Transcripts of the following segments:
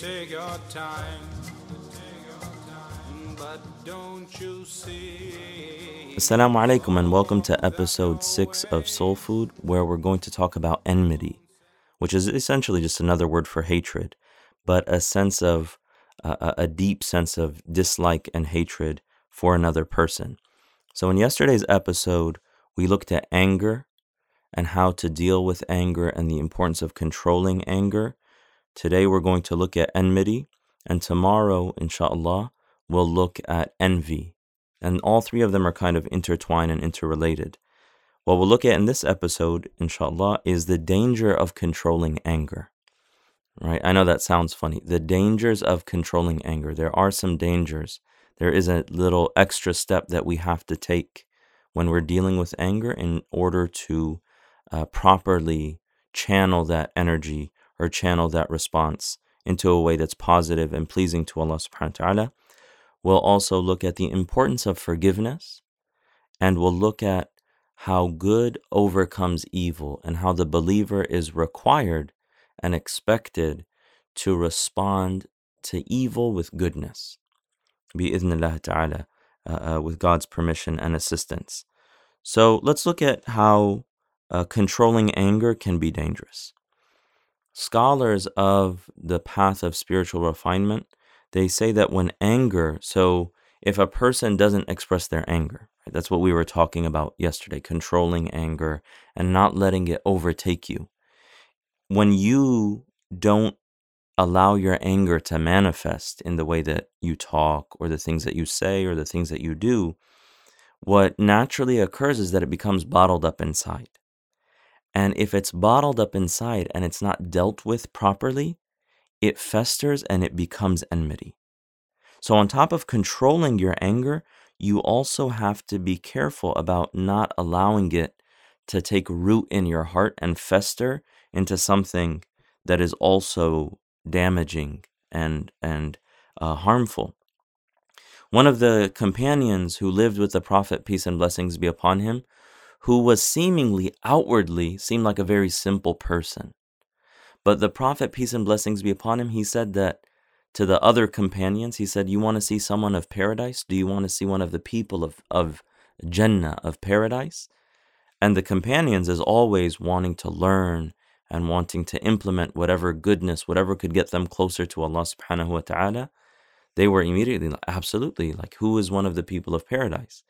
Take your time, but don't you see? Assalamu alaikum and welcome to episode 6 of Soul Food, where we're going to talk about enmity, which is essentially just another word for hatred, but a sense of, uh, a deep sense of dislike and hatred for another person. So, in yesterday's episode, we looked at anger and how to deal with anger and the importance of controlling anger. Today, we're going to look at enmity, and tomorrow, inshallah, we'll look at envy. And all three of them are kind of intertwined and interrelated. What we'll look at in this episode, inshallah, is the danger of controlling anger. Right? I know that sounds funny. The dangers of controlling anger. There are some dangers there is a little extra step that we have to take when we're dealing with anger in order to uh, properly channel that energy or channel that response into a way that's positive and pleasing to Allah subhanahu wa ta'ala. We'll also look at the importance of forgiveness and we'll look at how good overcomes evil and how the believer is required and expected to respond to evil with goodness bi'idhnillah ta'ala, uh, uh, with God's permission and assistance. So let's look at how uh, controlling anger can be dangerous. Scholars of the path of spiritual refinement, they say that when anger, so if a person doesn't express their anger, right, that's what we were talking about yesterday, controlling anger and not letting it overtake you. When you don't allow your anger to manifest in the way that you talk or the things that you say or the things that you do, what naturally occurs is that it becomes bottled up inside. And if it's bottled up inside and it's not dealt with properly, it festers and it becomes enmity. So, on top of controlling your anger, you also have to be careful about not allowing it to take root in your heart and fester into something that is also damaging and and uh, harmful. One of the companions who lived with the Prophet, peace and blessings be upon him, who was seemingly outwardly seemed like a very simple person. But the Prophet, peace and blessings be upon him, he said that to the other companions, he said, You want to see someone of paradise? Do you want to see one of the people of, of Jannah, of paradise? And the companions, as always, wanting to learn and wanting to implement whatever goodness, whatever could get them closer to Allah subhanahu wa ta'ala, they were immediately absolutely, like, who is one of the people of paradise?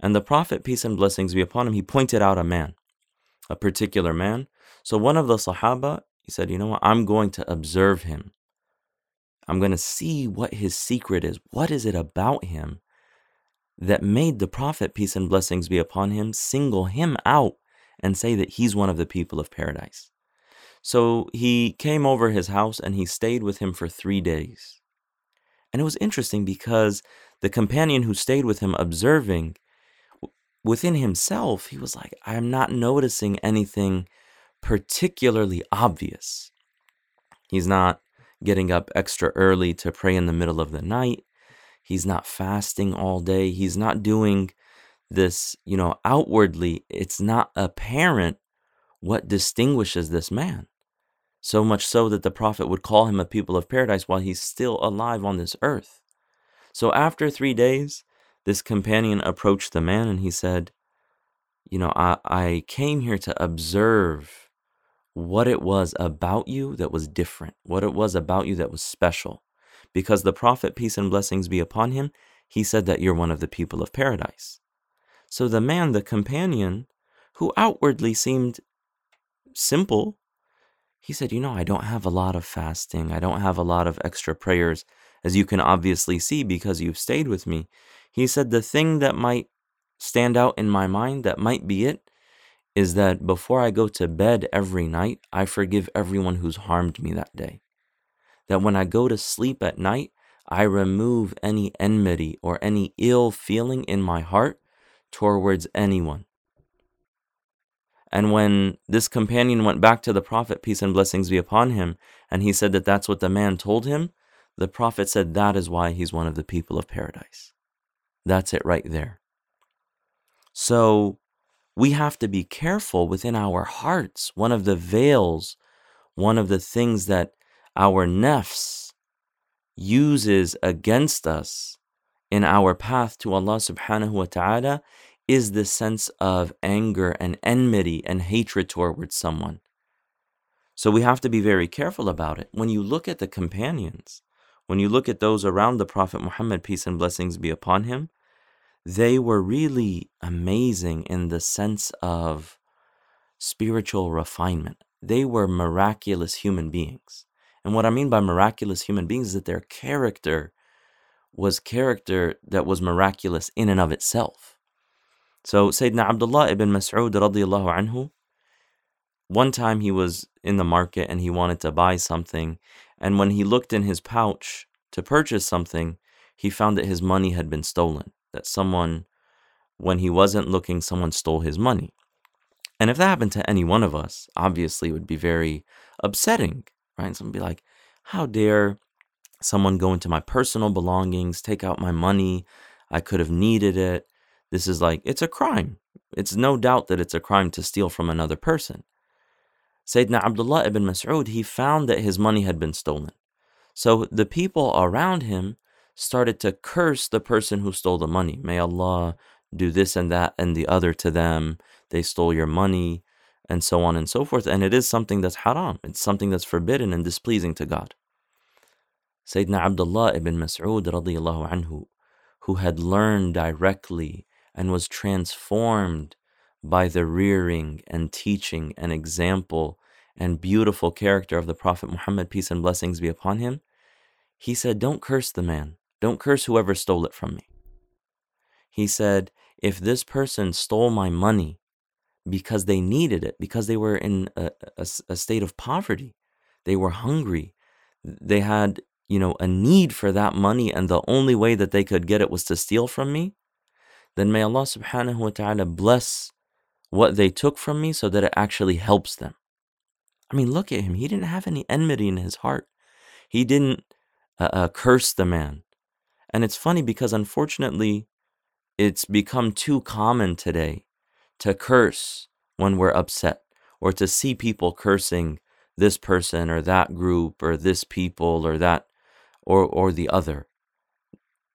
And the Prophet, peace and blessings be upon him, he pointed out a man, a particular man. So one of the Sahaba, he said, you know what, I'm going to observe him. I'm going to see what his secret is. What is it about him that made the Prophet, peace and blessings be upon him, single him out and say that he's one of the people of paradise? So he came over his house and he stayed with him for three days. And it was interesting because the companion who stayed with him observing, within himself, he was like, I'm not noticing anything particularly obvious. He's not getting up extra early to pray in the middle of the night. He's not fasting all day. He's not doing this, you know, outwardly. It's not apparent what distinguishes this man. So much so that the Prophet would call him a people of paradise while he's still alive on this earth. So after three days, this companion approached the man and he said, You know, I, I came here to observe what it was about you that was different, what it was about you that was special. Because the Prophet, peace and blessings be upon him, he said that you're one of the people of paradise. So the man, the companion, who outwardly seemed simple, he said, You know, I don't have a lot of fasting. I don't have a lot of extra prayers, as you can obviously see because you've stayed with me. He said, The thing that might stand out in my mind, that might be it, is that before I go to bed every night, I forgive everyone who's harmed me that day. that when I go to sleep at night, I remove any enmity or any ill feeling in my heart towards anyone. And when this companion went back to the Prophet, peace and blessings be upon him, and he said that that's what the man told him, the Prophet said that is why he's one of the people of paradise. That's it right there. So we have to be careful within our hearts. One of the veils, one of the things that our nafs uses against us in our path to Allah subhanahu wa ta'ala is the sense of anger and enmity and hatred towards someone. So we have to be very careful about it. When you look at the companions, when you look at those around the Prophet Muhammad, peace and blessings be upon him, they were really amazing in the sense of spiritual refinement. They were miraculous human beings. And what I mean by miraculous human beings is that their character was character that was miraculous in and of itself. So Sayyidina Abdullah ibn Mas'ud radiallahu anhu, one time he was in the market and he wanted to buy something, and when he looked in his pouch to purchase something, he found that his money had been stolen. That someone, when he wasn't looking, someone stole his money. And if that happened to any one of us, obviously it would be very upsetting, right? Someone would be like, How dare someone go into my personal belongings, take out my money? I could have needed it. This is like, it's a crime. It's no doubt that it's a crime to steal from another person. Sayyidina Abdullah ibn Mas'ud, he found that his money had been stolen. So the people around him started to curse the person who stole the money. May Allah do this and that and the other to them. They stole your money, and so on and so forth. And it is something that's haram, it's something that's forbidden and displeasing to God. Sayyidina Abdullah ibn Mas'ud radiallahu anhu, who had learned directly and was transformed by the rearing and teaching and example and beautiful character of the Prophet Muhammad, peace and blessings be upon him, he said, Don't curse the man. Don't curse whoever stole it from me. He said, If this person stole my money because they needed it, because they were in a, a, a state of poverty, they were hungry, they had, you know, a need for that money, and the only way that they could get it was to steal from me, then may Allah subhanahu wa ta'ala bless what they took from me so that it actually helps them. I mean, look at him. He didn't have any enmity in his heart. He didn't uh, uh, curse the man. And it's funny because unfortunately, it's become too common today to curse when we're upset or to see people cursing this person or that group or this people or that or or the other.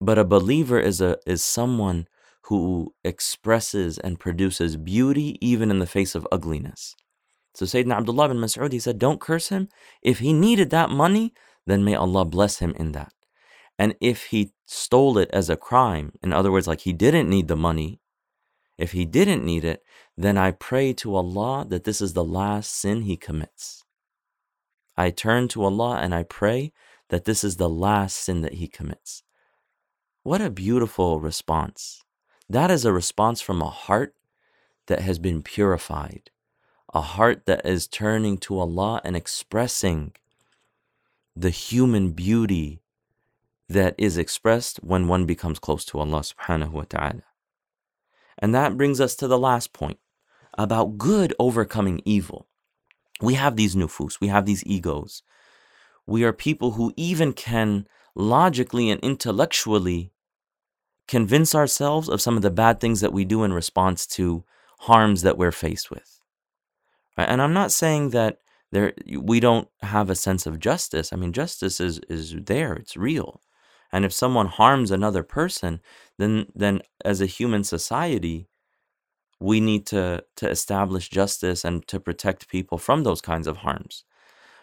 But a believer is a is someone who expresses and produces beauty even in the face of ugliness. So Sayyidina Abdullah bin Mas'ud, he said, don't curse him. If he needed that money, then may Allah bless him in that. And if he stole it as a crime, in other words, like he didn't need the money, if he didn't need it, then I pray to Allah that this is the last sin he commits. I turn to Allah and I pray that this is the last sin that he commits. What a beautiful response. That is a response from a heart that has been purified, a heart that is turning to Allah and expressing the human beauty that is expressed when one becomes close to Allah subhanahu wa ta'ala. And that brings us to the last point about good overcoming evil. We have these nufus, we have these egos. We are people who even can logically and intellectually convince ourselves of some of the bad things that we do in response to harms that we're faced with. And I'm not saying that there we don't have a sense of justice. I mean, justice is is there; it's real. And if someone harms another person, then then as a human society, we need to to establish justice and to protect people from those kinds of harms.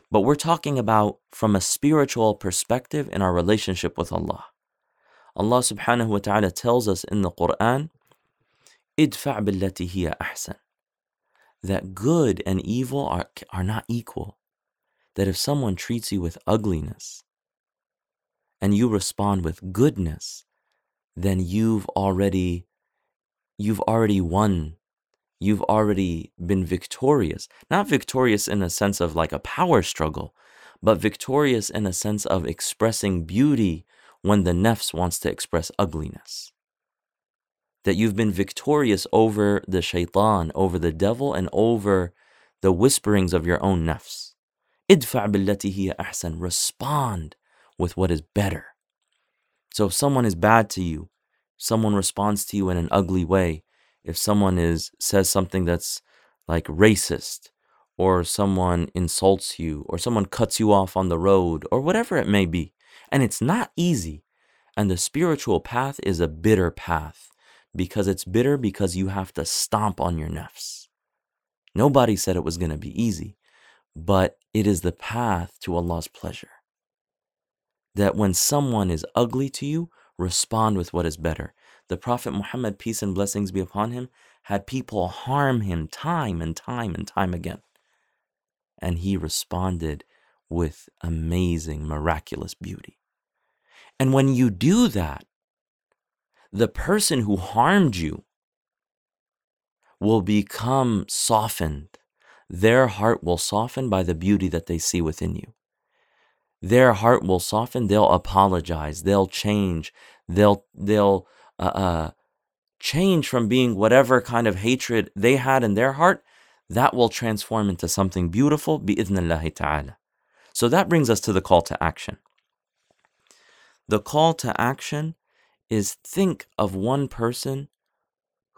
But we're talking about from a spiritual perspective in our relationship with Allah. Allah subhanahu wa ta'ala tells us in the Quran, idfa' hiya ahsan that good and evil are, are not equal. That if someone treats you with ugliness and you respond with goodness, then you've already you've already won. You've already been victorious. Not victorious in a sense of like a power struggle, but victorious in a sense of expressing beauty when the nafs wants to express ugliness. That you've been victorious over the shaitan, over the devil, and over the whisperings of your own nafs. Idfa' billati hiya ahsan. Respond with what is better. So if someone is bad to you, someone responds to you in an ugly way, if someone is says something that's like racist, or someone insults you, or someone cuts you off on the road, or whatever it may be, and it's not easy. And the spiritual path is a bitter path because it's bitter because you have to stomp on your nafs. Nobody said it was going to be easy, but it is the path to Allah's pleasure. That when someone is ugly to you, respond with what is better. The Prophet Muhammad, peace and blessings be upon him, had people harm him time and time and time again. And he responded with amazing, miraculous beauty. And when you do that, the person who harmed you will become softened. Their heart will soften by the beauty that they see within you. Their heart will soften. They'll apologize. They'll change. They'll they'll uh, uh, change from being whatever kind of hatred they had in their heart. That will transform into something beautiful. Ta'ala. So that brings us to the call to action. The call to action is think of one person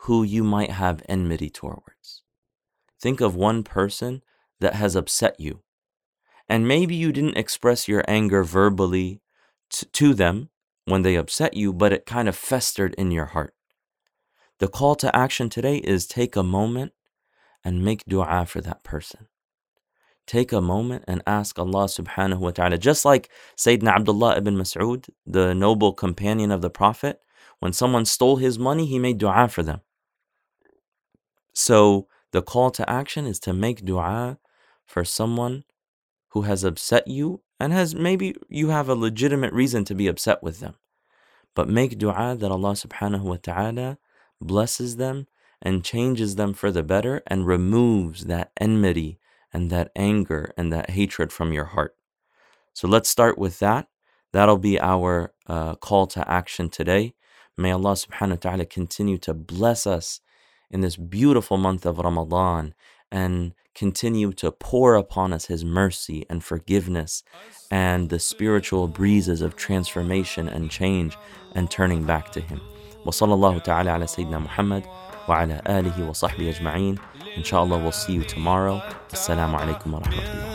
who you might have enmity towards. Think of one person that has upset you. And maybe you didn't express your anger verbally t- to them when they upset you, but it kind of festered in your heart. The call to action today is take a moment and make dua for that person take a moment and ask Allah subhanahu wa ta'ala. Just like Sayyidina Abdullah ibn Mas'ud, the noble companion of the Prophet, when someone stole his money, he made dua for them. So the call to action is to make dua for someone who has upset you and has maybe you have a legitimate reason to be upset with them. But make dua that Allah subhanahu wa ta'ala blesses them and changes them for the better and removes that enmity and that anger and that hatred from your heart. So let's start with that. That'll be our uh, call to action today. May Allah subhanahu wa ta'ala continue to bless us in this beautiful month of Ramadan and continue to pour upon us His mercy and forgiveness and the spiritual breezes of transformation and change and turning back to Him. وصلى الله تعالى على سيدنا محمد وعلى آله وصحبه أجمعين Inshallah, we'll see you tomorrow. Assalamu alaikum wa rahmatullah.